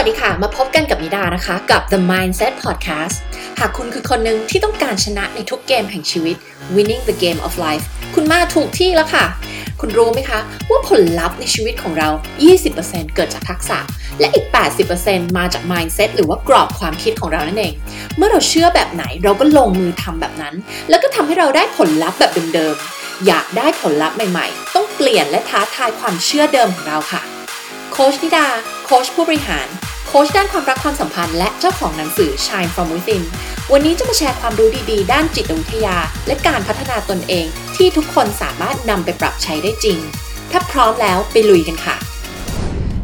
วัสดีค่ะ มาพบกันกับนิดานะคะ กับ The Mindset Podcast หากคุณคือคนหนึ่งที่ต้องการชนะในทุกเกมแห่งชีวิต winning the game of life คุณมาถูกที่แล้วค่ะ คุณรู้ไหมคะ ว่าผลลัพธ์ในชีวิตของเรา 20%เกิดจากทักษะ และอีก 80%มาจาก mindset หรือว่ากรอบความคิดของเรานั่นเอง เมื่อเราเชื่อแบบไหนเราก็ลงมือทำแบบนั้น แล้วก็ทำให้เราได้ผลลัพธ์แบบเดิมๆอยากได้ผลลัพธ์ใหม่ๆ ต้องเปลี่ยนและท้าทายความเชื่อเดิมของเราค่ะโคชนิดา โคชผู้บริหาร โค้ชด้านความรักความสัมพันธ์และเจ้าของหนังสือ Shine from Within วันนี้จะมาแชร์ความรู้ดีๆ ด้านจิตวิทยา และการพัฒนาตนเอง ที่ทุกคนสามารถนำไปปรับใช้ได้จริง ถ้าพร้อมแล้วไปลุยกันค่ะ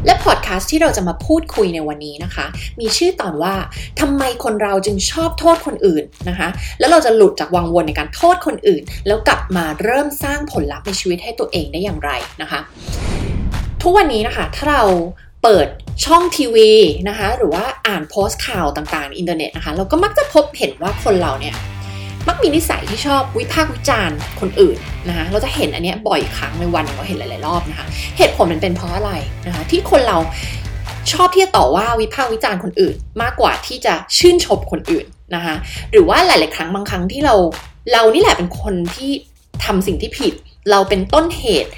และพอดแคสต์ที่เราจะมาพูดคุยในวันนี้นะคะ มีชื่อตอนว่าทำไมคนเราจึงชอบโทษคนอื่นนะคะ แล้วเราจะหลุดจากวังวนในการโทษคนอื่น แล้วกลับมาเริ่มสร้างผลลัพธ์ในชีวิตให้ตัวเองได้อย่างไรนะคะทุกวันนี้นะคะถ้าเรา เปิดช่องทีวีนะคะหรือว่าอ่านโพสต์ข่าวต่างๆในอินเทอร์เน็ตนะคะเราก็มักจะพบเห็นว่าคนเราเนี่ยมักมีนิสัยที่ชอบวิพากษ์วิจารณ์คนอื่นนะคะเราจะเห็นอันเนี้ยบ่อยครั้งในวันเราเห็นหลาย ๆ รอบนะคะเหตุผลมันเป็นเพราะอะไรนะคะที่คนเราชอบที่จะต่อว่าวิพากษ์วิจารณ์คนอื่น มากกว่าที่จะชื่นชมคนอื่นนะคะหรือว่าหลาย ๆ ครั้งบางครั้งที่เราเรานี่แหละเป็นคนที่ทำสิ่งที่ผิด เราเป็นต้นเหตุ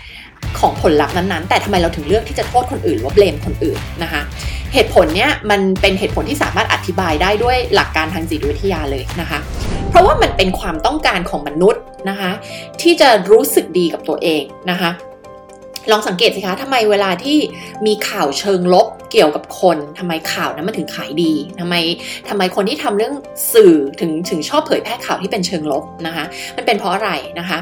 ของผลลัพธ์นั้นๆ แต่ทำไมเราถึงเลือกที่จะโทษคนอื่นว่าเบลมคนอื่นนะคะ เหตุผลเนี้ยมันเป็นเหตุผลที่สามารถอธิบายได้ด้วยหลักการทางจิตวิทยาเลยนะคะ เพราะว่ามันเป็นความต้องการของมนุษย์นะคะ ที่จะรู้สึกดีกับตัวเองนะคะ ลองสังเกตสิคะทำไมเวลาที่มีข่าวเชิงลบเกี่ยวกับคนทำไมข่าวนั้นมันถึงขายดีทำไมทำไมคนที่ทำเรื่องสื่อถึงถึงชอบเผยแพร่ข่าวที่เป็นเชิงลบนะคะ มันเป็นเพราะอะไรนะคะ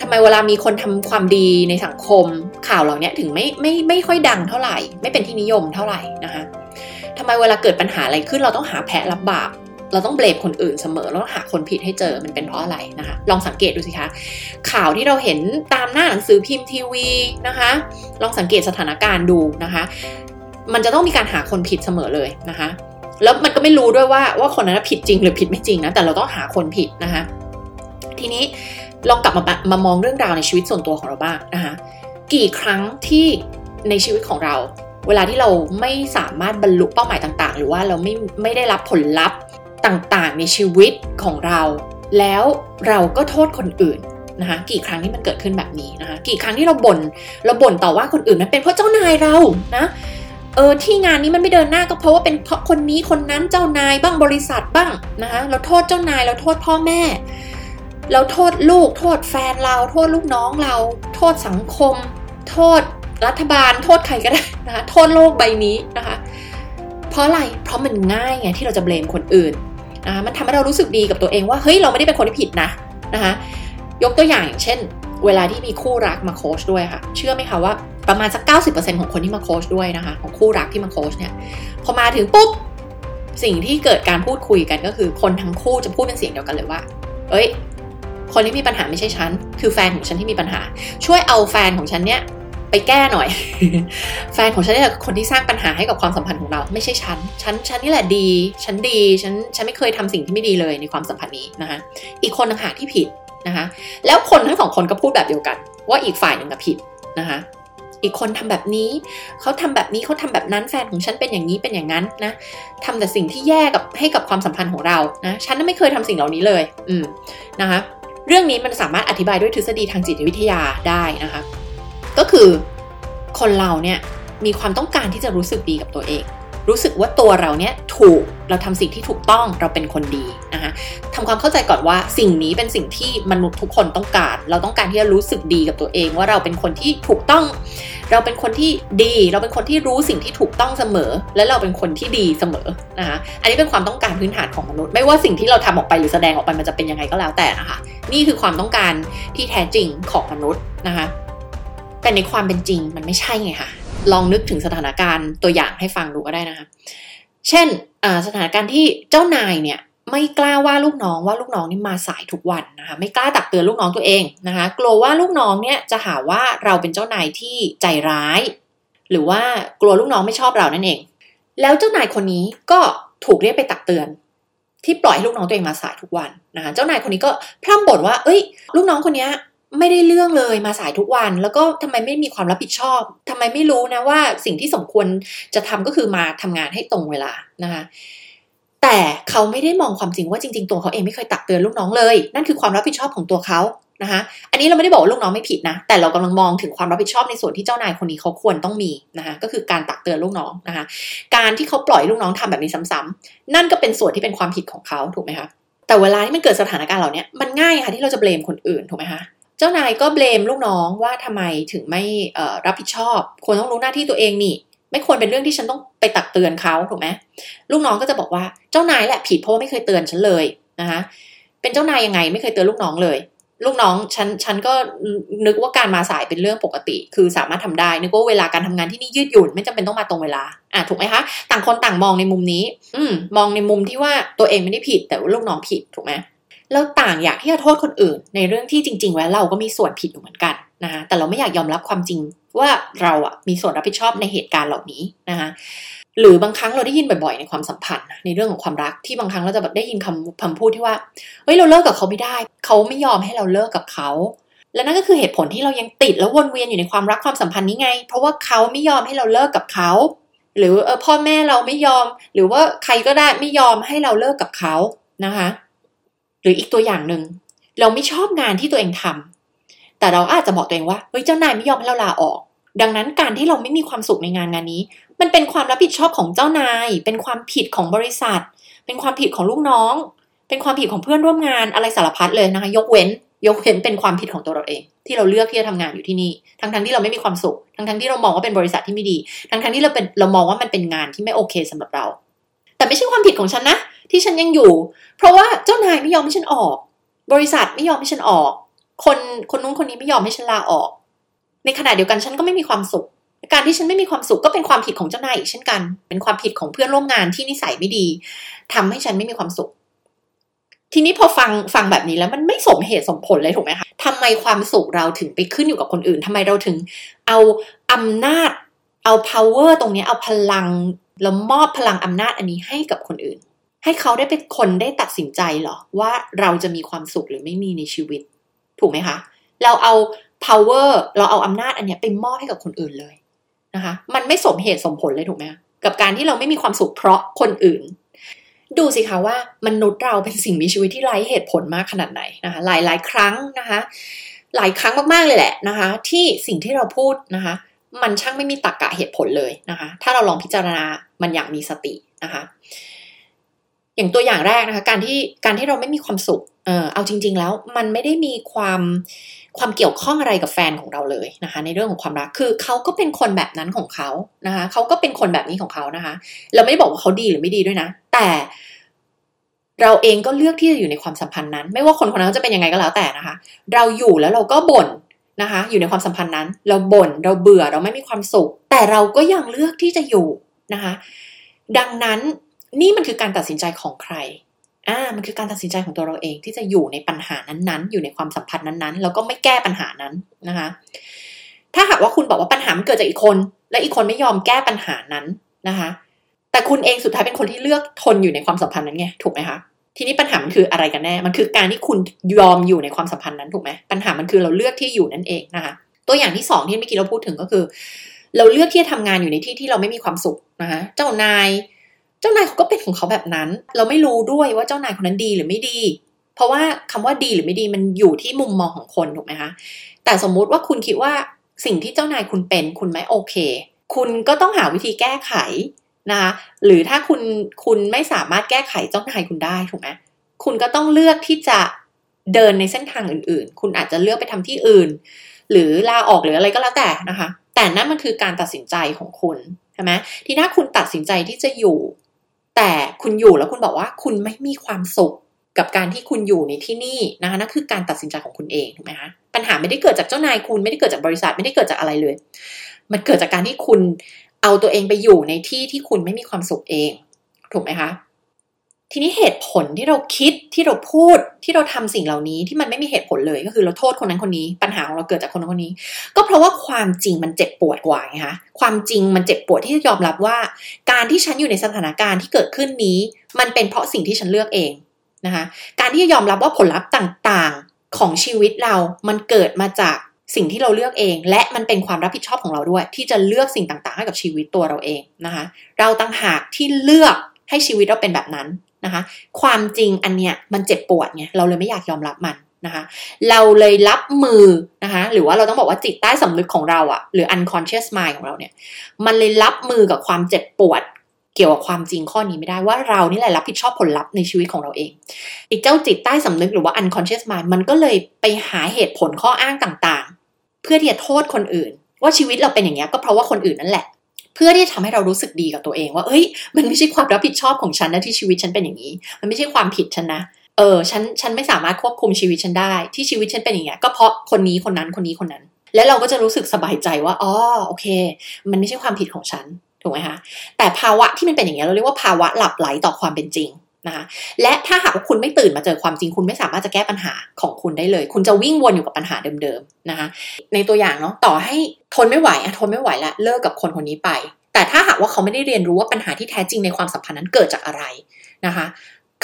ทำไมเวลามีคนทำความดีในสังคมข่าวเหล่านี้ถึงไม่ไม่ไม่ค่อยดังเท่าไหร่ ไม่เป็นที่นิยมเท่าไหร่นะคะทำไมเวลาเกิดปัญหาอะไรขึ้นเราต้องหาแพ้รับบาป เราต้องเบลมคนอื่นเสมอเราต้องหาคนผิดให้เจอมันเป็นเพราะอะไรนะคะ ลองสังเกตดูสิคะ ข่าวที่เราเห็นตามหน้าหนังสือพิมพ์ทีวีนะคะ ลองสังเกตสถานการณ์ดูนะคะ มันจะต้องมีการหาคนผิดเสมอเลยนะคะ แล้วมันก็ไม่รู้ด้วยว่าว่าคนนั้นผิดจริงหรือผิดไม่จริงนะแต่เราต้องหาคนผิดนะคะ ทีนี้ลองกลับมามามองเรื่องราวในชีวิตส่วนตัวของเราบ้างนะคะ กี่ครั้งที่ในชีวิตของเรา เวลาที่เราไม่สามารถบรรลุเป้าหมายต่าง ๆ หรือว่าเราไม่ไม่ได้รับผลลัพธ์ ต่างๆ ในชีวิตของเรา แล้วเราก็โทษคนอื่นนะคะกี่ครั้งที่มันเกิดขึ้นแบบนี้นะคะกี่ครั้งที่เราบน่นเราบ่นต่อว่าคนอื่นมันเป็นเพราะเจ้านายเรานะเออที่งานนี้มันไม่เดินหน้าก็เพราะว่าเป็นเพราะคนนี้คนนั้นเจ้านายบ้างบริษัทบ้างนะคะเราโทษเจ้านายเราโทษพ่อแม่ เราโทษลูก โทษแฟนเรา โทษลูกน้องเรา โทษสังคม โทษรัฐบาล โทษใครก็ได้นะคะโทษโลกใบนี้นะคะ เพราะอะไรเพราะมันง่ายไงที่เราจะเบลมคนอื่น นะคะมันทำให้เรารู้สึกดีกับตัวเองว่าเฮ้ยเราไม่ได้เป็นคนที่ผิดนะนะคะยกตัวอย่างอย่างเช่น เวลาที่มีคู่รักมาโค้ชด้วยค่ะ เชื่อไหมคะว่าประมาณสัก 90%ของคนที่มาโค้ชด้วยนะคะ ของคู่รักที่มาโค้ชเนี่ยพอมาถึงปุ๊บสิ่งที่เกิดการพูดคุยกันก็คือคนทั้งคู่จะพูดเป็นเสียงเดียวกันเลยว่า เอ้ย คนที่มีปัญหาไม่ใช่ฉัน คือแฟนของฉันที่มีปัญหา ช่วยเอาแฟนของฉันเนี่ย แก้หน่อย แฟนของฉันนี่แหละคนที่สร้างปัญหาให้กับความสัมพันธ์ของเรา ไม่ใช่ฉัน ฉัน ฉันนี่แหละดี ฉันดี ฉัน ฉันไม่เคยทำสิ่งที่ไม่ดีเลยในความสัมพันธ์นี้นะคะ อีกคนต่างหากที่ผิดนะคะ แล้วคนทั้งสองคนก็พูดแบบเดียวกัน ว่าอีกฝ่ายหนึ่งผิดนะคะอีกคนทำแบบนี้ เขาทำแบบนี้เขาทำแบบนั้นแฟนของฉันเป็นอย่างนี้เป็นอย่างนั้นนะทำแต่สิ่งที่แย่กับให้กับความสัมพันธ์ของเรานะฉันไม่เคยทำสิ่งเหล่านี้เลย อืมนะคะ เรื่องนี้มันสามารถอธิบายด้วยทฤษฎีทางจิตวิทยาได้นะคะ ก็คือคนเราเนี่ยมีความต้องการที่จะรู้สึกดีกับตัวเอง รู้สึกว่าตัวเราเนี่ยถูกเราทำสิ่งที่ถูกต้องเราเป็นคนดีนะคะทำความเข้าใจก่อนว่าสิ่งนี้เป็นสิ่งที่มนุษย์ทุกคนต้องการ เราต้องการที่จะรู้สึกดีกับตัวเอง ว่าเราเป็นคนที่ถูกต้อง เราเป็นคนที่ดี เราเป็นคนที่รู้สิ่งที่ถูกต้องเสมอ และเราเป็นคนที่ดีเสมอนะคะอันนี้เป็นความต้องการพื้นฐานของมนุษย์ ไม่ว่าสิ่งที่เราทำออกไปหรือแสดงออกไปมันจะเป็นยังไงก็แล้วแต่นะคะนี่คือความต้องการที่แท้จริงของมนุษย์นะคะ แต่ในความเป็นจริงมันไม่ใช่ไงคะลองนึกถึงสถานการณ์ตัวอย่างให้ฟังดูก็ได้นะคะ เช่นสถานการณ์ที่เจ้านายเนี่ยไม่กล้าว่าลูกน้องว่าลูกน้องนี่มาสายทุกวันนะคะไม่กล้าตักเตือนลูกน้องตัวเองนะคะกลัวว่าลูกน้องเนี่ยจะหาว่าเราเป็นเจ้านายที่ใจร้าย หรือว่ากลัวลูกน้องไม่ชอบเรานั่นเอง แล้วเจ้านายคนนี้ก็ถูกเรียกไปตักเตือน ที่ปล่อยให้ลูกน้องตัวเองมาสายทุกวันนะคะเจ้านายคนนี้ก็พร่ำบ่นว่า เอ้ย ลูกน้องคนนี้ ไม่ได้เรื่องเลยมาสายทุกวัน แล้วก็ทำไมไม่มีความรับผิดชอบทำไมไม่รู้นะว่าสิ่งที่สมควรจะทำก็คือมาทำงานให้ตรงเวลานะคะแต่เขาไม่ได้มองความจริงว่าจริง ๆ ตัวเขาเองไม่เคยตักเตือนลูกน้องเลย นั่นคือความรับผิดชอบของตัวเขานะคะอันนี้เราไม่ได้บอกว่าลูกน้องไม่ผิดนะ แต่เรากำลังมองถึงความรับผิดชอบในส่วนที่เจ้านายคนนี้เขาควรต้องมีนะคะ ก็คือการตักเตือนลูกน้องนะคะ การที่เขาปล่อยลูกน้องทำแบบนี้ซ้ำๆนั่นก็เป็นส่วนที่เป็นความผิดของเขาถูกไหมคะ แต่เวลาที่มันเกิดสถานการณ์เหล่านี้มันง่ายค่ะที่เราจะเบลมคนอื่นถูกไหมคะ เจ้านายก็เบลมลูกน้องว่าทำไมถึงไม่รับผิดชอบควรต้องรู้หน้าที่ตัวเองนี่ ไม่ควรเป็นเรื่องที่ฉันต้องไปตักเตือนเขาถูกไหมลูกน้องก็จะบอกว่าเจ้านายแหละผิดเพราะไม่เคยเตือนฉันเลยนะคะเป็นเจ้านายยังไงไม่เคยเตือนลูกน้องเลย ลูกน้องฉันฉันก็นึกว่าการมาสายเป็นเรื่องปกติ คือสามารถทำได้นึกว่าเวลาการทำงานที่นี่ยืดหยุ่นไม่จำเป็นต้องมาตรงเวลาอะถูกไหมคะต่างคนต่างมองในมุมนี้ อืมมองในมุมที่ว่าตัวเองไม่ได้ผิดแต่ว่าลูกน้องผิดถูกไหม แล้วต่างอยากที่จะโทษคนอื่น ในเรื่องที่จริง ๆ แล้วเราก็มีส่วนผิดอยู่เหมือนกันนะคะแต่เราไม่อยากยอมรับความจริงว่าเราอะมีส่วนรับผิดชอบในเหตุการณ์เหล่านี้นะคะหรือบางครั้งเราได้ยินบ่อยๆในความสัมพันธ์ในเรื่องของความรักที่บางครั้งเราจะแบบได้ยินคำคำพูดที่ว่าเฮ้ยเราเลิกกับเขาไม่ได้ เขาไม่ยอมให้เราเลิกกับเขาและนั่นก็คือเหตุผลที่เรายังติดแล้ววนเวียนอยู่ในความรักความสัมพันธ์นี้ไง เพราะว่าเขาไม่ยอมให้เราเลิกกับเขา หรือเออพ่อแม่เราไม่ยอม หรือว่าใครก็ได้ไม่ยอมให้เราเลิกกับเขานะคะ หรืออีกตัวอย่างหนึ่งเราไม่ชอบงานที่ตัวเองทำแต่เราอาจจะบอกตัวเองว่าเฮ้ยเจ้านายไม่ยอมให้เราลาออก ดังนั้นการที่เราไม่มีความสุขในงานงานนี้ มันเป็นความรับผิดชอบของเจ้านาย เป็นความผิดของบริษัท เป็นความผิดของลูกน้อง เป็นความผิดของเพื่อนร่วมงานอะไรสารพัดเลยนะคะ ยกเว้น ยกเว้นเป็นความผิดของตัวเราเอง ที่เราเลือกที่จะทำงานอยู่ที่นี่ ทั้งทั้งที่เราไม่มีความสุข ทั้งทั้งที่เรามองว่าเป็นบริษัทที่ไม่ดี ทั้งทั้งที่เราเป็นเรามองว่ามันเป็นงานที่ไม่โอเคสำหรับเรา แต่ไม่ใช่ความผิดของฉันนะ ที่ฉันยังอยู่ เพราะว่าเจ้านายไม่ยอมให้ฉันออก บริษัทไม่ยอมให้ฉันออก คนคนนู้นคนนี้ไม่ยอมให้ฉันลาออก ในขณะเดียวกันฉันก็ไม่มีความสุข การที่ฉันไม่มีความสุขก็เป็นความผิดของเจ้านายอีกเช่นกัน เป็นความผิดของเพื่อนร่วมงานที่นิสัยไม่ดีทำให้ฉันไม่มีความสุข ทีนี้พอฟังฟังแบบนี้แล้วมันไม่สมเหตุสมผลเลยถูกไหมคะทำไมความสุขเราถึงไปขึ้นอยู่กับคนอื่นทำไมเราถึง เอาอำนาจ เอา power ตรงนี้เอาพลังแล้วมอบพลังอำนาจอันนี้ให้กับคนอื่น ให้เขาได้เป็นคนได้ตัดสินใจเหรอ ว่าเราจะมีความสุขหรือไม่มีในชีวิต ถูกไหมคะ เราเอา power เราเอาอำนาจอันนี้ไปมอบให้กับคนอื่นเลยนะคะ มันไม่สมเหตุสมผลเลยถูกไหมกับการที่เราไม่มีความสุขเพราะคนอื่น ดูสิคะว่ามนุษย์เราเป็นสิ่งมีชีวิตที่ไร้เหตุผลมากขนาดไหนนะคะหลายหลายครั้งนะคะ หลายครั้งมากๆเลยแหละนะคะ ที่สิ่งที่เราพูดนะคะ มันช่างไม่มีตรรกกะเหตุผลเลยนะคะ ถ้าเราลองพิจารณามันอย่างมีสตินะคะ อย่างตัวอย่างแรกนะคะ การที่การที่เราไม่มีความสุขเออเอาจริง ๆ แล้วมันไม่ได้มีความความเกี่ยวข้องอะไรกับแฟนของเราเลยนะคะ ในเรื่องของความรักคือเขาก็เป็นคนแบบนั้นของเขานะคะเขาก็เป็นคนแบบนี้ของเขานะคะ เราไม่ได้บอกว่าเขาดีหรือไม่ดีด้วยนะ แต่เราเองก็เลือกที่จะอยู่ในความสัมพันธ์นั้น ไม่ว่าคนคนนั้นจะเป็นยังไงก็แล้วแต่นะคะ เราอยู่แล้วเราก็บ่นนะคะ อยู่ในความสัมพันธ์นั้น เราบ่นเราเบื่อเราไม่มีความสุข แต่เราก็ยังเลือกที่จะอยู่นะคะ ดังนั้น นี่มันคือการตัดสินใจของใครอ่ามันคือการตัดสินใจของตัวเราเองที่จะอยู่ในปัญหานั้นๆ อยู่ในความสัมพันธ์นั้นๆ แล้วก็ไม่แก้ปัญหานั้นนะคะ ถ้าหากว่าคุณบอกว่าปัญหามันเกิดจากอีกคน และอีกคนไม่ยอมแก้ปัญหานั้นนะคะ แต่คุณเองสุดท้ายเป็นคนที่เลือกทนอยู่ในความสัมพันธ์นั้นไงถูกไหมคะทีนี้ปัญหามันคืออะไรกันแน่ มันคือการที่คุณยอมอยู่ในความสัมพันธ์นั้นถูกไหมปัญหามันคือเราเลือกที่อยู่นั่นเองนะคะ ตัวอย่างที่สองที่เมื่อกี้เราพูดถึงก็คือ เราเลือกที่จะทำงานอยู่ในที่ที่เราไม่มีความสุขนะคะ เจ้านาย เจ้านายเขาก็เป็นของเขาแบบนั้น เราไม่รู้ด้วยว่าเจ้านายคนนั้นดีหรือไม่ดี เพราะว่าคำว่าดีหรือไม่ดีมันอยู่ที่มุมมองของคนถูกไหมคะแต่สมมุติว่าคุณคิดว่าสิ่งที่เจ้านายคุณเป็นคุณไม่โอเค คุณก็ต้องหาวิธีแก้ไขนะคะหรือถ้าคุณคุณไม่สามารถแก้ไขเจ้านายคุณได้ถูกไหมคุณก็ต้องเลือกที่จะเดินในเส้นทางอื่น ๆ คุณอาจจะเลือกไปทำที่อื่น หรือลาออกหรืออะไรก็แล้วแต่นะคะ แต่นั่นมันคือการตัดสินใจของคุณใช่ไหมที่ถ้าคุณตัดสินใจที่จะอยู่ แต่คุณอยู่แล้วคุณบอกว่าคุณไม่มีความสุขกับการที่คุณอยู่ในที่นี่นะคะนั่นคือการตัดสินใจของคุณเองถูกไหมคะปัญหาไม่ได้เกิดจากเจ้านายคุณไม่ได้เกิดจากบริษัทไม่ได้เกิดจากอะไรเลย มันเกิดจากการที่คุณเอาตัวเองไปอยู่ในที่ที่คุณไม่มีความสุขเอง ถูกไหมคะทีนี้เหตุผลที่เราคิด ที่เราพูดที่เราทำสิ่งเหล่านี้ที่มันไม่มีเหตุผลเลยก็คือเราโทษคนนั้นคนนี้ ปัญหาของเราเกิดจากคนนั้นคนนี้ ก็เพราะว่าความจริงมันเจ็บปวดกว่าไงคะความจริงมันเจ็บปวดที่จะยอมรับว่า การที่ฉันอยู่ในสถานการณ์ที่เกิดขึ้นนี้ มันเป็นเพราะสิ่งที่ฉันเลือกเองนะคะการที่จะยอมรับว่าผลลัพธ์ต่างๆของชีวิตเรา มันเกิดมาจากสิ่งที่เราเลือกเอง และมันเป็นความรับผิดชอบของเราด้วย ที่จะเลือกสิ่งต่างๆ ให้กับชีวิตตัวเราเองนะคะ เราตั้งหากที่เลือกให้ชีวิตเราเป็นแบบนั้นนะคะ ความจริงอันเนี้ยมันเจ็บปวดไงเราเลยไม่อยากยอมรับมันนะคะ เราเลยรับมือนะคะ หรือว่าเราต้องบอกว่าจิตใต้สำนึกของเราอะหรือ unconscious mind ของเราเนี่ย มันเลยรับมือกับความเจ็บปวดเกี่ยวกับความจริงข้อนี้ไม่ได้ว่าเรานี่แหละรับผิดชอบผลลัพธ์ในชีวิตของเราเองอีกเจ้าจิตใต้สำนึกหรือว่า unconscious mind มันก็เลยไปหาเหตุผลข้ออ้างต่างๆ เพื่อที่จะโทษคนอื่น ว่าชีวิตเราเป็นอย่างนี้ก็เพราะว่าคนอื่นนั่นแหละ เพื่อที่จะทำให้เรารู้สึกดีกับตัวเองว่า เอ้ย มันไม่ใช่ความรับผิดชอบของฉันนะที่ชีวิตฉันเป็นอย่างนี้ มันไม่ใช่ความผิดฉันนะ เออ ฉัน ฉันไม่สามารถควบคุมชีวิตฉันได้ ที่ชีวิตฉันเป็นอย่างเงี้ย ก็เพราะคนนี้คนนั้นคนนี้คนนั้น แล้วเราก็จะรู้สึกสบายใจว่า อ๋อ โอเค มันไม่ใช่ความผิดของฉัน ถูกไหมคะ แต่ภาวะที่มันเป็นอย่างเงี้ยเราเรียกว่าภาวะหลับไหลต่อความเป็นจริง นะคะและถ้าหากว่าคุณไม่ตื่นมาเจอความจริงคุณไม่สามารถจะแก้ปัญหาของคุณได้เลย คุณจะวิ่งวนอยู่กับปัญหาเดิมๆนะคะในตัวอย่างเนาะต่อให้ทนไม่ไหวอะทนไม่ไหวละเลิกกับคนคนนี้ไป แต่ถ้าหากว่าเขาไม่ได้เรียนรู้ว่าปัญหาที่แท้จริงในความสัมพันธ์นั้นเกิดจากอะไรนะคะ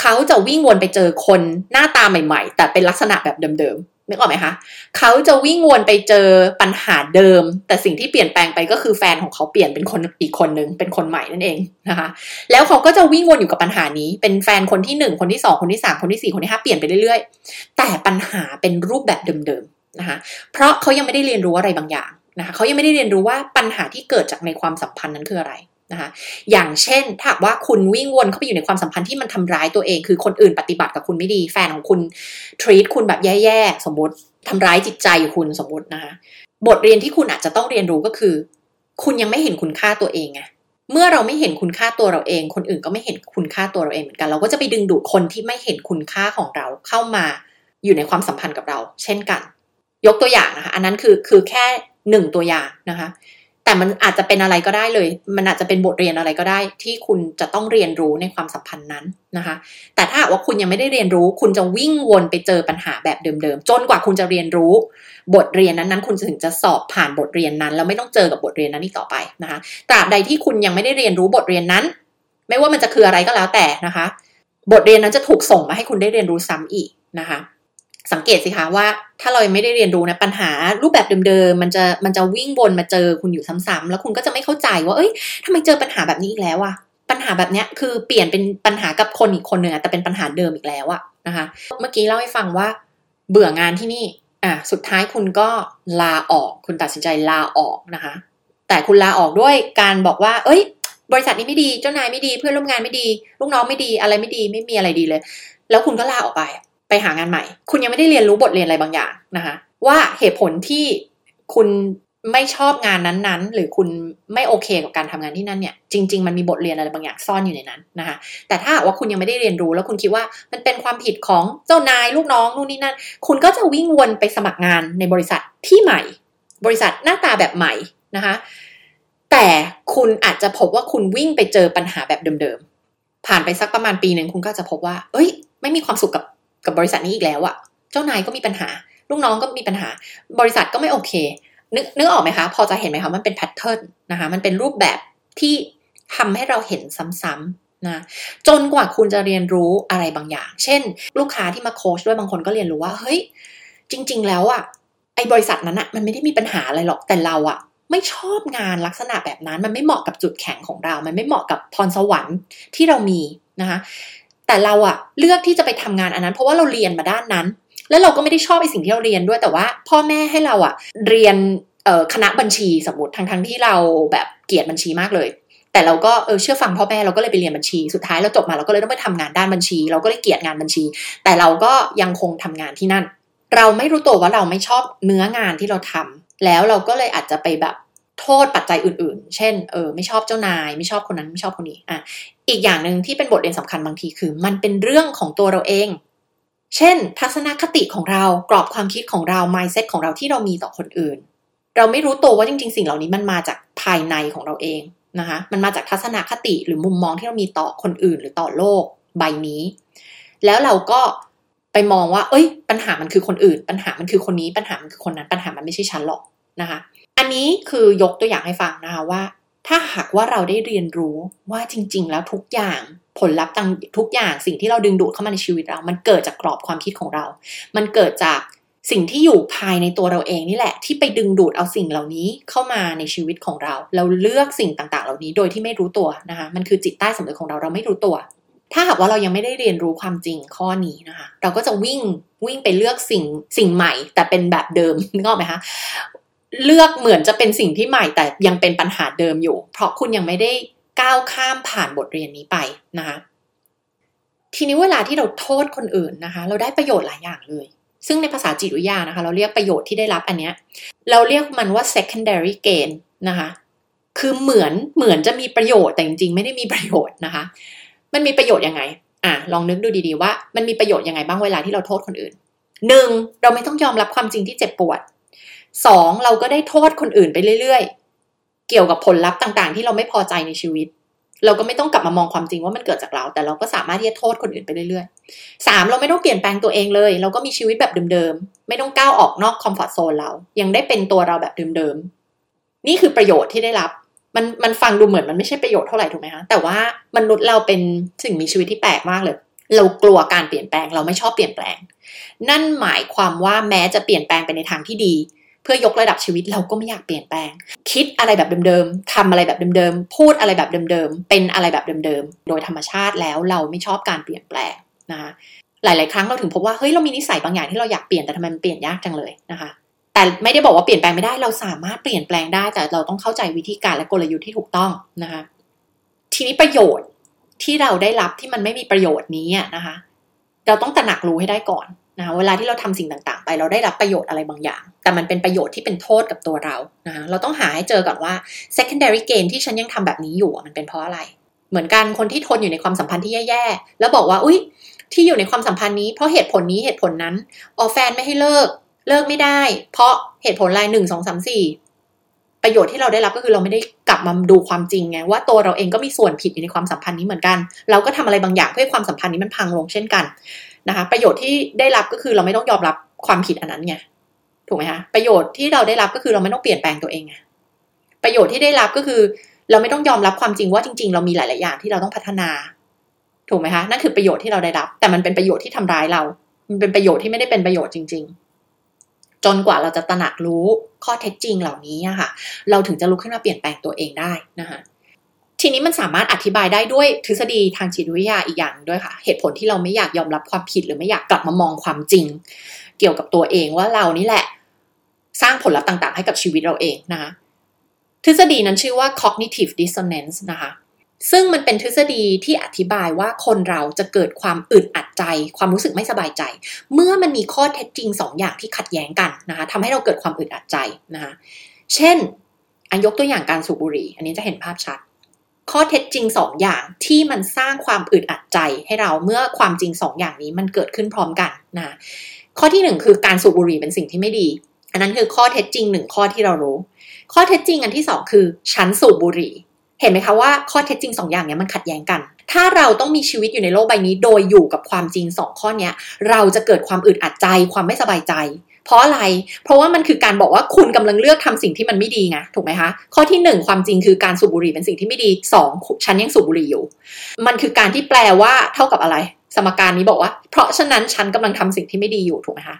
เขาจะวิ่งวนไปเจอคนหน้าตาใหม่ ๆ แต่เป็นลักษณะแบบเดิมๆนึกออกไหมคะเขาจะวิ่งวนไปเจอปัญหาเดิม แต่สิ่งที่เปลี่ยนแปลงไปก็คือแฟนของเขาเปลี่ยนเป็นคนอีกคนนึงเป็นคนใหม่นั่นเองนะคะ แล้วเขาก็จะวิ่งวนอยู่กับปัญหานี้ เป็นแฟนคนที่หนึ่งคนที่สองคนที่สามคนที่สี่คนที่ห้าเปลี่ยนไปเรื่อยๆ แต่ปัญหาเป็นรูปแบบเดิมๆนะคะ เพราะเขายังไม่ได้เรียนรู้อะไรบางอย่างนะคะเขายังไม่ได้เรียนรู้ว่าปัญหาที่เกิดจากในความสัมพันธ์นั้นคืออะไร นะคะอย่างเช่นถ้าว่าคุณวิ่งวนเข้าไปอยู่ในความสัมพันธ์ที่มันทำร้ายตัวเอง คือคนอื่นปฏิบัติกับคุณไม่ดี แฟนของคุณทรีตคุณแบบแย่ๆ สมมติทำร้ายจิตใจคุณสมมตินะคะบทเรียนที่คุณอาจจะต้องเรียนรู้ก็คือ คุณยังไม่เห็นคุณค่าตัวเองไงเมื่อเราไม่เห็นคุณค่าตัวเราเอง คนอื่นก็ไม่เห็นคุณค่าตัวเราเองเหมือนกัน เราก็จะไปดึงดูดคนที่ไม่เห็นคุณค่าของเราเข้ามาอยู่ในความสัมพันธ์กับเรา เช่นกัน ยกตัวอย่างนะคะ อันนั้นคือคือแค่หนึ่งตัวอย่างนะคะ แต่มันอาจจะเป็นอะไรก็ได้เลย มันอาจจะเป็นบทเรียนอะไรก็ได้ ที่คุณจะต้องเรียนรู้ในความสัมพันธ์นั้นนะคะ แต่ถ้าว่าคุณยังไม่ได้เรียนรู้ คุณจะวิ่งวนไปเจอปัญหาแบบเดิมๆ จนกว่าคุณจะเรียนรู้ บทเรียนนั้นๆ คุณถึงจะสอบผ่านบทเรียนนั้นแล้วไม่ต้องเจอกับบทเรียนนั้นอีกต่อไปนะคะ ตราบใดที่คุณยังไม่ได้เรียนรู้บทเรียนนั้น ไม่ว่ามันจะคืออะไรก็แล้วแต่นะคะ บทเรียนนั้นจะถูกส่งมาให้คุณได้เรียนรู้ซ้ำอีกนะคะ สังเกตสิคะว่าถ้าเราไม่ได้เรียนรู้นะปัญหารูปแบบเดิมๆมันจะมันจะวิ่งวนมาเจอคุณอยู่ซ้ำๆแล้วคุณก็จะไม่เข้าใจว่าเอ้ยทำไมเจอปัญหาแบบนี้อีกแล้วอะปัญหาแบบเนี้ยคือเปลี่ยนเป็นปัญหากับคนอีกคนหนึ่งแต่เป็นปัญหาเดิมอีกแล้วอะนะคะ เมื่อกี้เล่าให้ฟังว่าเบื่องานที่นี่อะสุดท้ายคุณก็ลาออก คุณตัดสินใจลาออกนะคะ แต่คุณลาออกด้วยการบอกว่า เอ้ย บริษัทนี้ไม่ดีเจ้านายไม่ดี เพื่อนร่วมงานไม่ดี ลูกน้องไม่ดีอะไรไม่ดีไม่มีอะไรดีเลย แล้วคุณก็ลาออกไป ไปหางานใหม่ คุณยังไม่ได้เรียนรู้บทเรียนอะไรบางอย่างนะคะว่าเหตุผลที่คุณไม่ชอบงานนั้นๆ หรือคุณไม่โอเคกับการทำงานที่นั่นเนี่ยจริง ๆ มันมีบทเรียนอะไรบางอย่างซ่อนอยู่ในนั้นนะคะแต่ถ้าว่าคุณยังไม่ได้เรียนรู้แล้วคุณคิดว่ามันเป็นความผิดของเจ้านายลูกน้องนู่นนี่นั่น คุณก็จะวิ่งวนไปสมัครงานในบริษัทที่ใหม่ บริษัทหน้าตาแบบใหม่นะคะแต่คุณอาจจะพบว่าคุณวิ่งไปเจอปัญหาแบบเดิมๆผ่านไปสักประมาณปีหนึ่งคุณก็จะพบว่า เอ้ย ไม่มีความสุขกับ กับบริษัทนี้อีกแล้วอะเจ้านายก็มีปัญหา ลูกน้องก็มีปัญหา บริษัทก็ไม่โอเค นึกนึกออกไหมคะ พอจะเห็นไหมคะมันเป็นแพทเทิร์นนะคะ มันเป็นรูปแบบที่ทำให้เราเห็นซ้ำๆนะจนกว่าคุณจะเรียนรู้อะไรบางอย่าง เช่น ลูกค้าที่มาโค้ชด้วยบางคนก็เรียนรู้ว่าเฮ้ยจริง ๆ แล้วอะไอ้บริษัทนั้นอะมันไม่ได้มีปัญหาอะไรหรอกแต่เราอะไม่ชอบงานลักษณะแบบนั้น มันไม่เหมาะกับจุดแข็งของเรา มันไม่เหมาะกับพรสวรรค์ที่เรามีนะคะ แต่เราอะเลือกที่จะไปทำงานอันนั้น เพราะว่าเราเรียนมาด้านนั้น แล้วเราก็ไม่ได้ชอบไอสิ่งที่เราเรียนด้วยแต่ว่า พ่อแม่ให้เราอะเรียนคณะบัญชีสมมติทั้งทั้งที่เราแบบเกลียดบัญชีมากเลย แต่เราก็เออเชื่อฟังพ่อแม่เราก็เลยไปเรียนบัญชีสุดท้ายเราจบมาเราก็เลยต้องไปทำงานด้านบัญชี เราก็เลยเกลียดงานบัญชี แต่เราก็ยังคงทำงานที่นั่น เราไม่รู้ตัวว่าเราไม่ชอบเนื้องานที่เราทำแล้วเราก็เลยอาจจะไปแบบโทษปัจจัยอื่น ๆ เช่น เออ ไม่ชอบเจ้านาย ไม่ชอบคนนั้น ไม่ชอบคนนี้ อะ อีกอย่างหนึ่งที่เป็นบทเรียนสำคัญบางทีคือ มันเป็นเรื่องของตัวเราเอง เช่น ทัศนคติของเรากรอบความคิดของเรา mindset ของเราที่เรามีต่อคนอื่น เราไม่รู้ตัวว่าจริง ๆ สิ่งเหล่านี้มันมาจากภายในของเราเองนะคะมันมาจากทัศนคติหรือมุมมองที่เรามีต่อคนอื่น หรือต่อโลกใบนี้ แล้วเราก็ไปมองว่า เอ้ย ปัญหามันคือคนอื่น ปัญหามันคือคนนี้ ปัญหามันคือคนนั้น ปัญหามันไม่ใช่ฉันหรอกนะคะ อันนี้คือยกตัวอย่างให้ฟังนะคะว่า ถ้าหากว่าเราได้เรียนรู้ว่าจริง ๆ แล้วทุกอย่างผลลัพธ์ต่างทุกอย่างสิ่งที่เราดึงดูดเข้ามาในชีวิตเรา มันเกิดจากกรอบความคิดของเรา มันเกิดจากสิ่งที่อยู่ภายในตัวเราเองนี่แหละ ที่ไปดึงดูดเอาสิ่งเหล่านี้เข้ามาในชีวิตของเรา เราเลือกสิ่งต่างๆ เหล่านี้โดยที่ไม่รู้ตัวนะคะมันคือจิตใต้สำนึกของเราเราไม่รู้ตัว ถ้าหากว่าเรายังไม่ได้เรียนรู้ความจริงข้อนี้นะคะ เราก็จะวิ่งวิ่งไปเลือกสิ่งสิ่งใหม่ แต่เป็นแบบเดิมนึกออกไหมคะ เลือกเหมือนจะเป็นสิ่งที่ใหม่แต่ยังเป็นปัญหาเดิมอยู่ เพราะคุณยังไม่ได้ก้าวข้ามผ่านบทเรียนนี้ไปนะคะทีนี้เวลาที่เราโทษคนอื่นนะคะ เราได้ประโยชน์หลายอย่างเลย ซึ่งในภาษาจิตวิทยานะคะ เราเรียกประโยชน์ที่ได้รับอันเนี้ยเราเรียกมันว่า secondary gain นะคะคือเหมือนเหมือนจะมีประโยชน์แต่จริงๆ ไม่ได้มีประโยชน์นะคะ มันมีประโยชน์ยังไงอะลองนึกดูดีๆว่า มันมีประโยชน์ยังไงบ้างเวลาที่เราโทษคนอื่นหนึ่งเราไม่ต้องยอมรับความจริงที่เจ็บปวด สองเราก็ได้โทษคนอื่นไปเรื่อยๆ เกี่ยวกับผลลัพธ์ต่างๆ ที่เราไม่พอใจในชีวิต เราก็ไม่ต้องกลับมามองความจริงว่ามันเกิดจากเรา แต่เราก็สามารถที่จะโทษคนอื่นไปเรื่อยๆสามเราไม่ต้องเปลี่ยนแปลงตัวเองเลย เราก็มีชีวิตแบบเดิมๆ ไม่ต้องก้าวออกนอกคอมฟอร์ทโซนเรา ยังได้เป็นตัวเราแบบเดิมๆ นี่คือประโยชน์ที่ได้รับ มันมันฟังดูเหมือนมันไม่ใช่ประโยชน์เท่าไหร่ถูกไหมคะแต่ว่ามนุษย์เราเป็นสิ่งมีชีวิตที่แปลกมากเลย เรากลัวการเปลี่ยนแปลง เราไม่ชอบเปลี่ยนแปลง นั่นหมายความว่าแม้จะเปลี่ยนแปลงไปในทางที่ดี เพื่อยกระดับชีวิตเราก็ไม่อยากเปลี่ยนแปลง คิดอะไรแบบเดิมๆทำอะไรแบบเดิมๆ พูดอะไรแบบเดิมๆ เป็นอะไรแบบเดิมๆ โดยธรรมชาติแล้วเราไม่ชอบการเปลี่ยนแปลงนะคะหลาย ๆ ครั้งเราถึงพบว่าเฮ้ยเรามีนิสัยบางอย่างที่เราอยากเปลี่ยนแต่ทำไมมันเปลี่ยนยากจังเลยนะคะ แต่ไม่ได้บอกว่าเปลี่ยนแปลงไม่ได้เราสามารถเปลี่ยนแปลงได้แต่เราต้องเข้าใจวิธีการและกลยุทธ์ที่ถูกต้องนะคะ ทีนี้ประโยชน์ที่เราได้รับที่มันไม่มีประโยชน์นี้นะคะ เราต้องตระหนักรู้ให้ได้ก่อน นะเวลาที่เราทำสิ่งต่างๆ ไปเราได้รับประโยชน์อะไรบางอย่าง แต่มันเป็นประโยชน์ที่เป็นโทษกับตัวเรานะเราต้องหาให้เจอก่อนว่า secondary gain ที่ฉันยังทำแบบนี้อยู่มันเป็นเพราะอะไร เหมือนกันคนที่ทนอยู่ในความสัมพันธ์ที่แย่ๆแล้วบอกว่าอุ้ยที่อยู่ในความสัมพันธ์นี้เพราะเหตุผลนี้เหตุผลนั้นออแฟนไม่ให้เลิก เลิกไม่ได้ เพราะเหตุผลอะไรหนึ่งสองสามสี่ประโยชน์ที่เราได้รับก็คือเราไม่ได้กลับมาดูความจริงไงว่าตัวเราเองก็มีส่วนผิดอยู่ในความสัมพันธ์นี้เหมือนกัน เราก็ทำอะไรบางอย่างเพื่อความสัมพันธ์นี้มันพังลงเช่นกัน นะคะประโยชน์ที่ได้รับก็คือเราไม่ต้องยอมรับความผิดอันนั้นไงถูกไหมคะประโยชน์ที่เราได้รับก็คือเราไม่ต้องเปลี่ยนแปลงตัวเองไงประโยชน์ที่ได้รับก็คือ เราไม่ต้องยอมรับความจริงว่าจริง ๆ เรามีหลาย ๆ อย่างที่เราต้องพัฒนา ถูกไหมคะนั่นคือประโยชน์ที่เราได้รับ แต่มันเป็นประโยชน์ที่ทำร้ายเรา มันเป็นประโยชน์ที่ไม่ได้เป็นประโยชน์จริง ๆ จนกว่าเราจะตระหนักรู้ข้อเท็จจริงเหล่านี้ค่ะ เราถึงจะลุกขึ้นมาเปลี่ยนแปลงตัวเองได้นะคะ ทีนี้มันสามารถอธิบายได้ด้วยทฤษฎีทางจิตวิทยาอีกอย่างด้วยค่ะ เหตุผลที่เราไม่อยากยอมรับความผิดหรือไม่อยากกลับมามองความจริง เกี่ยวกับตัวเองว่าเรานี่แหละ สร้างผลลัพธ์ต่างๆ ให้กับชีวิตเราเองนะคะทฤษฎีนั้นชื่อว่า cognitive dissonance นะคะซึ่งมันเป็นทฤษฎีที่อธิบายว่าคนเราจะเกิดความอึดอัดใจ ความรู้สึกไม่สบายใจ เมื่อมันมีข้อเท็จจริง2ออย่างที่ขัดแย้งกันนะคะทำให้เราเกิดความอึดอัดใจนะคะเช่นอันยกตัวอย่างการสูบบุหรี่ อันนี้จะเห็นภาพชัด ข้อเท็จจริงสองอย่างที่มันสร้างความอึดอัดใจให้เราเมื่อความจริงสองอย่างนี้มันเกิดขึ้นพร้อมกันนะข้อที่หนึ่งคือการสูบบุหรี่เป็นสิ่งที่ไม่ดี อันนั้นคือข้อเท็จจริงหนึ่งข้อที่เรารู้ ข้อเท็จจริงอันที่สองคือฉันสูบบุหรี่ เห็นไหมคะว่าข้อเท็จจริงสองอย่างนี้มันขัดแย้งกัน ถ้าเราต้องมีชีวิตอยู่ในโลกใบนี้ โดยอยู่กับความจริงสองข้อนี้เราจะเกิดความอึดอัดใจ ความไม่สบายใจ เพราะอะไร เพราะว่ามันคือการบอกว่าคุณกำลังเลือกทำสิ่งที่มันไม่ดีไงถูกไหมคะ ข้อที่หนึ่งความจริงคือการสูบบุหรี่เป็นสิ่งที่ไม่ดีสองฉันยังสูบบุหรี่อยู่ มันคือการที่แปลว่าเท่ากับอะไร สมการนี้บอกว่า เพราะฉะนั้นฉันกำลังทำสิ่งที่ไม่ดีอยู่ถูกไหมคะ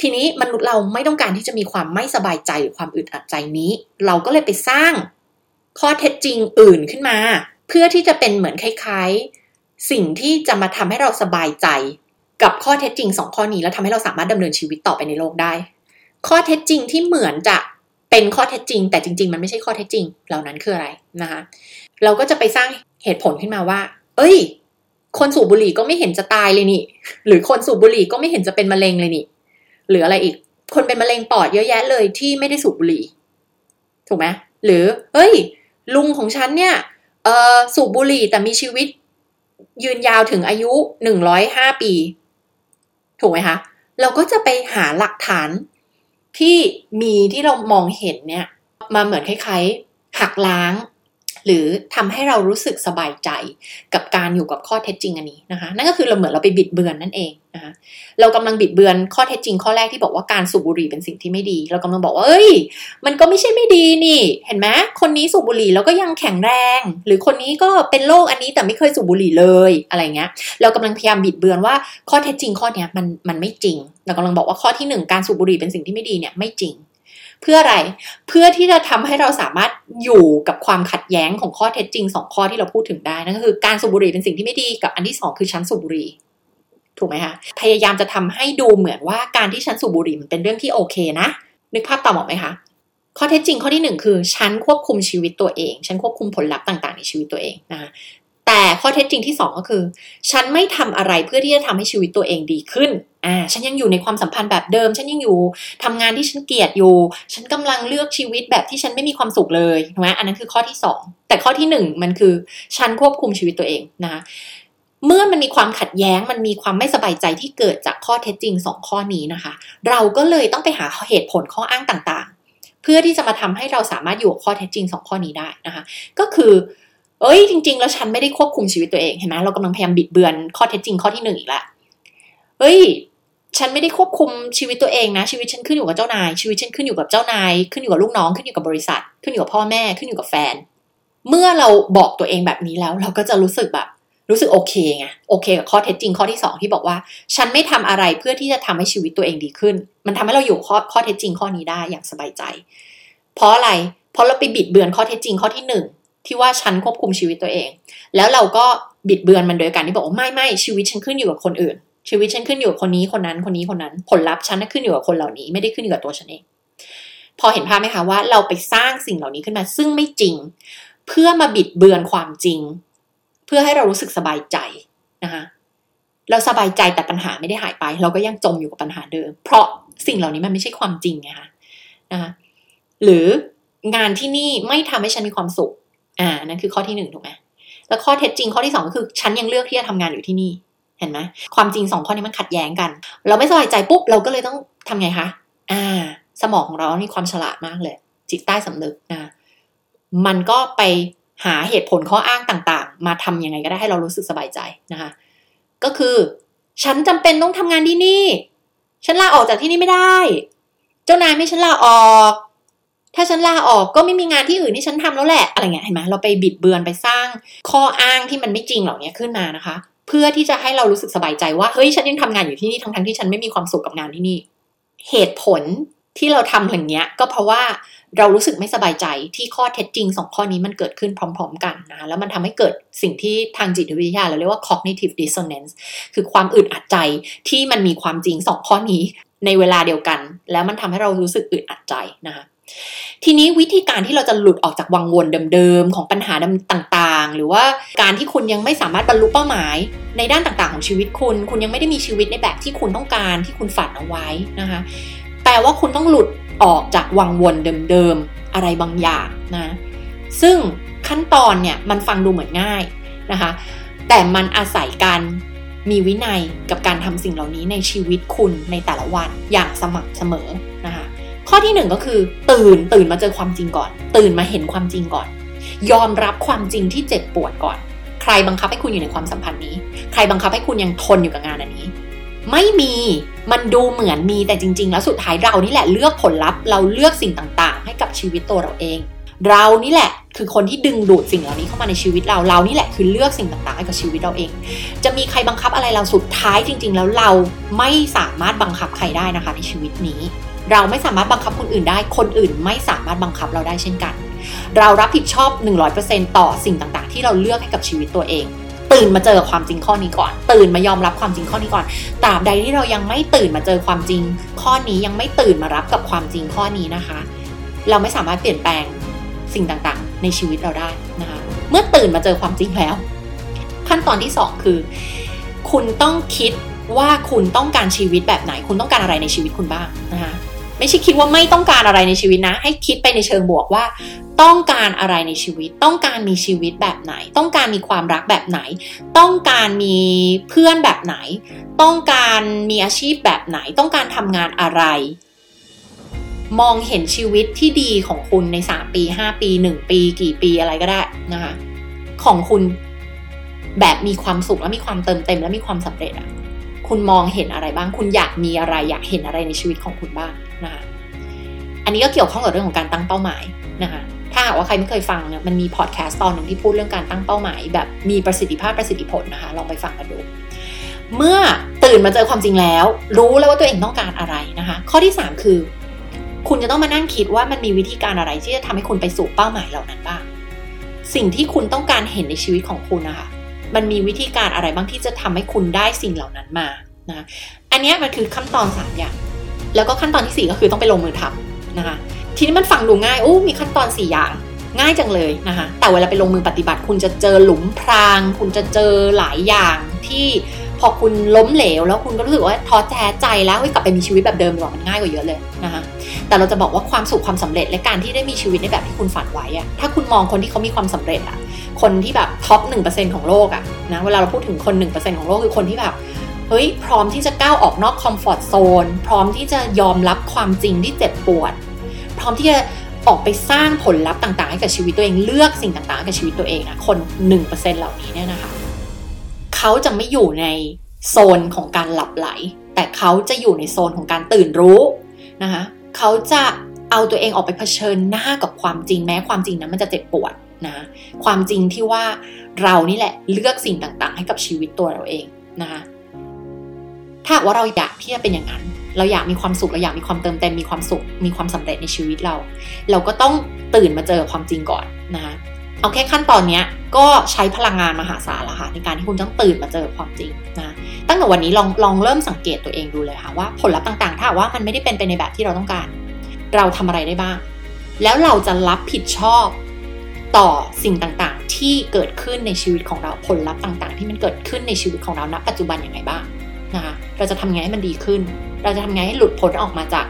ทีนี้มนุษย์เราไม่ต้องการที่จะมีความไม่สบายใจหรือความอึดอัดใจนี้ เราก็เลยไปสร้างข้อเท็จจริงอื่นขึ้นมา เพื่อที่จะเป็นเหมือนคล้ายๆ สิ่งที่จะมาทำให้เราสบายใจ กับข้อเท็จจริงสองข้อนี้แล้วทำให้เราสามารถดำเนินชีวิตต่อไปในโลกได้ ข้อเท็จจริงที่เหมือนจะเป็นข้อเท็จจริง แต่จริง ๆ มันไม่ใช่ข้อเท็จจริง เหล่านั้นคืออะไรนะคะ เราก็จะไปสร้างเหตุผลขึ้นมาว่า เอ้ย คนสูบบุหรี่ก็ไม่เห็นจะตายเลยนี่ หรือคนสูบบุหรี่ก็ไม่เห็นจะเป็นมะเร็งเลยนี่ หรืออะไรอีก คนเป็นมะเร็งปอดเยอะแยะเลยที่ไม่ได้สูบบุหรี่ ถูกไหมหรือ เอ้ย ลุงของฉันเนี่ยเออสูบบุหรี่แต่มีชีวิตยืนยาวถึงอายุหนึ่งร้อยห้าปี ถูกไหมคะเราก็จะไปหาหลักฐานที่มีที่เรามองเห็นเนี่ยมาเหมือนคล้ายๆหักล้าง หรือทำให้เรารู้สึกสบายใจกับการอยู่กับข้อเท็จจริงอันนี้นะคะ นั่นก็คือเราเหมือนเราไปบิดเบือนนั่นเองนะคะเรากำลังบิดเบือนข้อเท็จจริงข้อแรกที่บอกว่าการสูบบุหรี่เป็นสิ่งที่ไม่ดี เรากำลังบอกว่าเอ้ย มันก็ไม่ใช่ไม่ดีนี่ เห็นไหมคนนี้สูบบุหรี่แล้วก็ยังแข็งแรง หรือคนนี้ก็เป็นโรคอันนี้แต่ไม่เคยสูบบุหรี่เลยอะไรเงี้ย เรากำลังพยายามบิดเบือนว่าข้อเท็จจริงข้อเนี้ยมันมันไม่จริง เรากำลังบอกว่าข้อที่หนึ่งการสูบบุหรี่เป็นสิ่งที่ไม่ดีเนี่ยไม่จริง เพื่ออะไรเพื่อที่จะทำให้เราสามารถอยู่กับความขัดแย้งของข้อเท็จจริงสองข้อที่เราพูดถึงได้นั่นก็คือการสูบบุหรี่เป็นสิ่งที่ไม่ดีกับอันที่สองคือชั้นสูบบุหรี่ถูกไหมคะพยายามจะทำให้ดูเหมือนว่าการที่ฉันสูบบุหรี่มันเป็นเรื่องที่โอเคนะ นึกภาพตามออกไหมคะข้อเท็จจริงข้อที่หนึ่งคือฉันควบคุมชีวิตตัวเองฉันควบคุมผลลัพธ์ต่างๆ ในชีวิตตัวเองนะคะแต่ข้อเท็จจริงที่สองก็คือ ฉันไม่ทำอะไรเพื่อที่จะทำให้ชีวิตตัวเองดีขึ้น อ่าฉันยังอยู่ในความสัมพันธ์แบบเดิม ฉันยังอยู่ทำงานที่ฉันเกลียดอยู่ ฉันกำลังเลือกชีวิตแบบที่ฉันไม่มีความสุขเลยถูกไหมอันนั้นคือข้อที่สองแต่ข้อที่หนึ่งมันคือฉันควบคุมชีวิตตัวเองนะคะเมื่อมันมีความขัดแย้งมันมีความไม่สบายใจที่เกิดจากข้อเท็จจริงสองข้อนี้นะคะ เราก็เลยต้องไปหาเหตุผลข้ออ้างต่างๆ เพื่อที่จะมาทำให้เราสามารถอยู่กับข้อเท็จจริงสองข้อนี้ได้นะคะ ก็คือเอ้ยจริง ๆ แล้วฉันไม่ได้ควบคุมชีวิตตัวเองเห็นไหมเรากำลังพยายามบิดเบือนข้อเท็จจริงข้อที่หนึ่งอีกแล้วเฮ้ย ฉันไม่ได้ควบคุมชีวิตตัวเองนะ ชีวิตฉันขึ้นอยู่กับเจ้านาย ชีวิตฉันขึ้นอยู่กับเจ้านาย ขึ้นอยู่กับลูกน้อง ขึ้นอยู่กับบริษัท ขึ้นอยู่กับพ่อแม่ ขึ้นอยู่กับแฟน เมื่อเราบอกตัวเองแบบนี้แล้ว เราก็จะรู้สึกแบบ รู้สึกโอเคไง โอเคกับข้อเท็จจริงข้อที่สองที่บอกว่า ฉันไม่ทำอะไรเพื่อที่จะทำให้ชีวิตตัวเองดีขึ้น มันทำให้เราอยู่ข้อข้อเท็จจริงข้อนี้ได้อย่างสบายใจ เพราะอะไร เพราะเราไปบิดเบือนข้อเท็จจริงข้อที่หนึ่งที่ว่าฉันควบคุมชีวิตตัวเอง แล้วเราก็บิดเบือนมันโดยการที่บอกว่าไม่ไม่ชีวิตฉันขึ้นอยู่กับคนอื่น ชีวิตฉันขึ้นอยู่กับคนนี้คนนั้นคนนี้คนนั้น ผลลัพธ์ฉันขึ้นอยู่กับคนเหล่านี้ ไม่ได้ขึ้นอยู่กับตัวฉันเอง พอเห็นภาพไหมคะว่าเราไปสร้างสิ่งเหล่านี้ขึ้นมา ซึ่งไม่จริง เพื่อมาบิดเบือนความจริง เพื่อให้เรารู้สึกสบายใจนะคะเราสบายใจแต่ปัญหาไม่ได้หายไป เราก็ยังจมอยู่กับปัญหาเดิม เพราะสิ่งเหล่านี้มันไม่ใช่ความจริงไงคะนะคะหรืองานที่นี่ไม่ทำให้ฉันมีความสุข อ่านั่นคือข้อที่หนึ่งถูกไหมแล้วข้อเท็จจริงข้อที่สองก็คือ ฉันยังเลือกที่จะทำงานอยู่ที่นี่ เห็นไหมความจริงสองข้อนี้มันขัดแย้งกัน เราไม่สบายใจปุ๊บเราก็เลยต้องทำไงคะอ่า สมองของเรามีความฉลาดมากเลย จิตใต้สำนึกนะมันก็ไปหาเหตุผลข้ออ้างต่างๆ มาทํำยังไงก็ได้ให้เรารู้สึกสบายใจนะคะ ก็คือ ฉันจำเป็นต้องทำงานที่นี่ ฉันลาออกจากที่นี่ไม่ได้ เจ้านายไม่ฉันลาออก ถ้าฉันลาออกก็ไม่มีงานที่อื่นที่ฉันทำแล้วแหละ อะไรเงี้ยเห็นไหมเราไปบิดเบือนไปสร้างข้ออ้างที่มันไม่จริงเหล่านี้ขึ้นมานะคะ เพื่อที่จะให้เรารู้สึกสบายใจว่าเฮ้ยฉันยังทำงานอยู่ที่นี่ทั้งๆที่ฉันไม่มีความสุขกับงานที่นี่ เหตุผลที่เราทำอย่างเงี้ย ก็เพราะว่าเรารู้สึกไม่สบายใจที่ข้อเท็จจริงสองข้อนี้มันเกิดขึ้นพร้อม ๆ กันนะคะแล้วมันทำให้เกิดสิ่งที่ทางจิตวิทยาเราเรียกว่า cognitive dissonance คือความอึดอัดใจที่มันมีความจริงสองข้อนี้ในเวลาเดียวกัน แล้วมันทำให้เรารู้สึกอึดอัดใจนะคะ ทีนี้วิธีการที่เราจะหลุดออกจากวังวนเดิมๆ ของปัญหาต่างๆ หรือว่าการที่คุณยังไม่สามารถบรรลุเป้าหมาย ในด้านต่างๆ ของชีวิตคุณ คุณยังไม่ได้มีชีวิตในแบบที่คุณต้องการที่คุณฝันเอาไว้นะคะแปลว่าคุณต้องหลุดออกจากวังวนเดิมๆ อะไรบางอย่างนะซึ่งขั้นตอนเนี่ยมันฟังดูเหมือนง่ายนะคะแต่มันอาศัยการมีวินัยกับการทำสิ่งเหล่านี้ในชีวิตคุณในแต่ละวันอย่างสม่ำเสมอนะคะ ข้อที่หนึ่งก็คือ ตื่นตื่นมาเจอความจริงก่อน ตื่นมาเห็นความจริงก่อน ยอมรับความจริงที่เจ็บปวดก่อน ใครบังคับให้คุณอยู่ในความสัมพันธ์นี้ ใครบังคับให้คุณยังทนอยู่กับงานอันนี้ ไม่มีมันดูเหมือนมีแต่จริง ๆ แล้วสุดท้ายเรานี่แหละเลือกผลลัพธ์เราเลือกสิ่งต่างๆ ให้กับชีวิตตัวเราเอง เรานี่แหละคือคนที่ดึงดูดสิ่งเหล่านี้เข้ามาในชีวิตเรา เรานี่แหละคือเลือกสิ่งต่างๆให้กับชีวิตเราเอง จะมีใครบังคับอะไรเราสุดท้ายจริง ๆ แล้วเราไม่สามารถบังคับใครได้นะคะในชีวิตนี้ เราไม่สามารถบังคับคนอื่นได้ คนอื่นไม่สามารถบังคับเราได้เช่นกัน เรารับผิดชอบ 100%ต่อสิ่งต่างๆ ที่เราเลือกให้กับชีวิตตัวเอง ตื่นมาเจอความจริงข้อนี้ก่อน ตื่นมายอมรับความจริงข้อนี้ก่อน ตราบใดที่เรายังไม่ตื่นมาเจอความจริง ข้อนี้ยังไม่ตื่นมารับกับความจริงข้อนี้นะคะ เราไม่สามารถเปลี่ยนแปลงสิ่งต่างๆ ในชีวิตเราได้นะคะ เมื่อตื่นมาเจอความจริงแล้ว ขั้นตอนที่ 2 คือ คุณต้องคิดว่าคุณต้องการชีวิตแบบไหน คุณต้องการอะไรในชีวิตคุณบ้างนะคะ ไม่ใช่คิดว่าไม่ต้องการอะไรในชีวิตนะ ให้คิดไปในเชิงบวกว่า ต้องการอะไรในชีวิต ต้องการมีชีวิตแบบไหน ต้องการมีความรักแบบไหน ต้องการมีเพื่อนแบบไหน ต้องการมีอาชีพแบบไหน ต้องการทำงานอะไร มองเห็นชีวิตที่ดีของคุณใน 3 ปี 5 ปี 1 ปี กี่ปีอะไรก็ได้นะคะของคุณแบบมีความสุขและมีความเติมเต็มและมีความสำเร็จอะคุณมองเห็นอะไรบ้าง คุณอยากมีอะไร อยากเห็นอะไรในชีวิตของคุณบ้าง นะคะอันนี้ก็เกี่ยวข้องกับเรื่องของการตั้งเป้าหมายนะคะถ้าหากว่าใครไม่เคยฟังเนี่ยมันมีพอดแคสต์ตอนหนึ่งที่พูดเรื่องการตั้งเป้าหมาย แบบมีประสิทธิภาพประสิทธิผลนะคะลองไปฟังกันดู เมื่อตื่นมาเจอความจริงแล้ว รู้แล้วว่าตัวเองต้องการอะไรนะคะ ข้อที่ 3 คือ คุณจะต้องมานั่งคิดว่ามันมีวิธีการอะไรที่จะทำให้คุณไปสู่เป้าหมายเหล่านั้นบ้างสิ่งที่คุณต้องการเห็นในชีวิตของคุณนะคะมันมีวิธีการอะไรบ้างที่จะทำให้คุณได้สิ่งเหล่านั้นมานะ อันนี้มันคือขั้นตอน 3 อย่าง แล้วก็ขั้นตอนที่ 4 ก็คือต้องไปลงมือทำนะคะ ทีนี้มันฟังดูง่ายโอ้มีขั้นตอน 4 อย่าง ง่ายจังเลยนะคะ แต่เวลาไปลงมือปฏิบัติ คุณจะเจอหลุมพราง คุณจะเจอหลายอย่างที่พอคุณล้มเหลว แล้วคุณก็รู้สึกว่าท้อแท้ใจแล้วกลับไปมีชีวิตแบบเดิมดีกว่ามันง่ายกว่าเยอะเลยนะคะแต่เราจะบอกว่าความสุขความสำเร็จและการที่ได้มีชีวิตในแบบที่คุณฝันไว้อะถ้าคุณมองคนที่เขามีความสำเร็จอะคนที่แบบ top หนึ่งเปอร์เซ็นต์ของโลกอะนะเวลาเราพูดถึงคนหนึ่งเปอร์เซ็นต์ของโลกคือคนที่แบบ เฮ้ยพร้อมที่จะก้าวออกนอก comfort zone พร้อมที่จะยอมรับความจริงที่เจ็บปวด พร้อมที่จะออกไปสร้างผลลัพธ์ต่างๆ ให้กับชีวิตตัวเองเลือกสิ่งต่างๆกับชีวิตตัวเองนะคน1%เหล่านี้เนี่ยนะคะเขาจะไม่อยู่ในโซนของการหลับไหล แต่เขาจะอยู่ในโซนของการตื่นรู้นะคะเขาจะเอาตัวเองออกไปเผชิญหน้ากับความจริงแม้ความจริงนั้นมันจะเจ็บปวดนะความจริงที่ว่าเรานี่แหละเลือกสิ่งต่างๆ ให้กับชีวิตตัวเราเองนะคะ ถ้าว่าเราอยากที่จะเป็นอย่างนั้น เราอยากมีความสุขเราอยากมีความเติมเต็มมีความสุขมีความสำเร็จในชีวิตเรา เราก็ต้องตื่นมาเจอความจริงก่อนนะคะเอาแค่ขั้นตอนนี้ก็ใช้พลังงานมหาศาลแล้วค่ะในการที่คุณต้องตื่นมาเจอความจริงนะตั้งแต่วันนี้ลองลองเริ่มสังเกตตัวเองดูเลยค่ะว่าผลลัพธ์ต่างๆ ถ้าว่ามันไม่ได้เป็นไปในแบบที่เราต้องการ เราทำอะไรได้บ้าง แล้วเราจะรับผิดชอบต่อสิ่งต่างๆ ที่เกิดขึ้นในชีวิตของเราผลลัพธ์ต่างๆ ที่มันเกิดขึ้นในชีวิตของเราณปัจจุบันอย่างไรบ้าง นะคะเราจะทำไงให้มันดีขึ้น เราจะทำไงให้หลุดพ้นออกมาจาก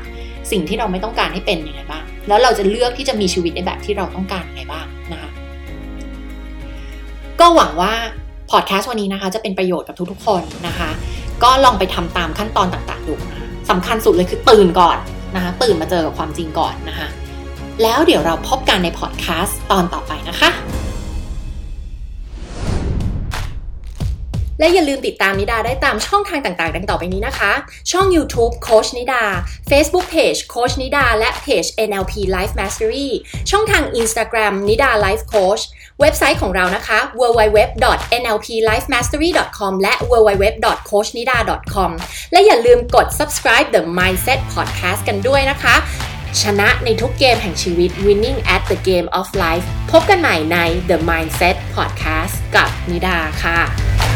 สิ่งที่เราไม่ต้องการให้เป็นยังไงบ้างแล้วเราจะเลือกที่จะมีชีวิตในแบบที่เราต้องการยังไงบ้างนะคะก็หวังว่าพอดแคสต์วันนี้นะคะจะเป็นประโยชน์กับทุกๆคนนะคะ ก็ลองไปทำตามขั้นตอนต่างๆดูนะสำคัญสุดเลยคือตื่นก่อนนะคะ ตื่นมาเจอกับความจริงก่อนนะคะ แล้วเดี๋ยวเราพบกันในพอดแคสต์ตอนต่อไปนะคะ และอย่าลืมติดตามนิดาได้ตามช่องทางต่างๆ ดังต่อไปนี้นะคะ ช่อง YouTube โคชนิดา Facebook Page โคชนิดา และเพจ NLP Life Mastery ช่องทาง Instagram นิดา Life Coach เว็บไซต์ของเรานะคะ www.nlplifemastery.com และ www.coachnida.com และอย่าลืมกด subscribe the Mindset Podcast กันด้วยนะคะ ชนะในทุกเกมแห่งชีวิต winning at the game of life พบกันใหม่ใน The Mindset Podcast กับนิดาค่ะ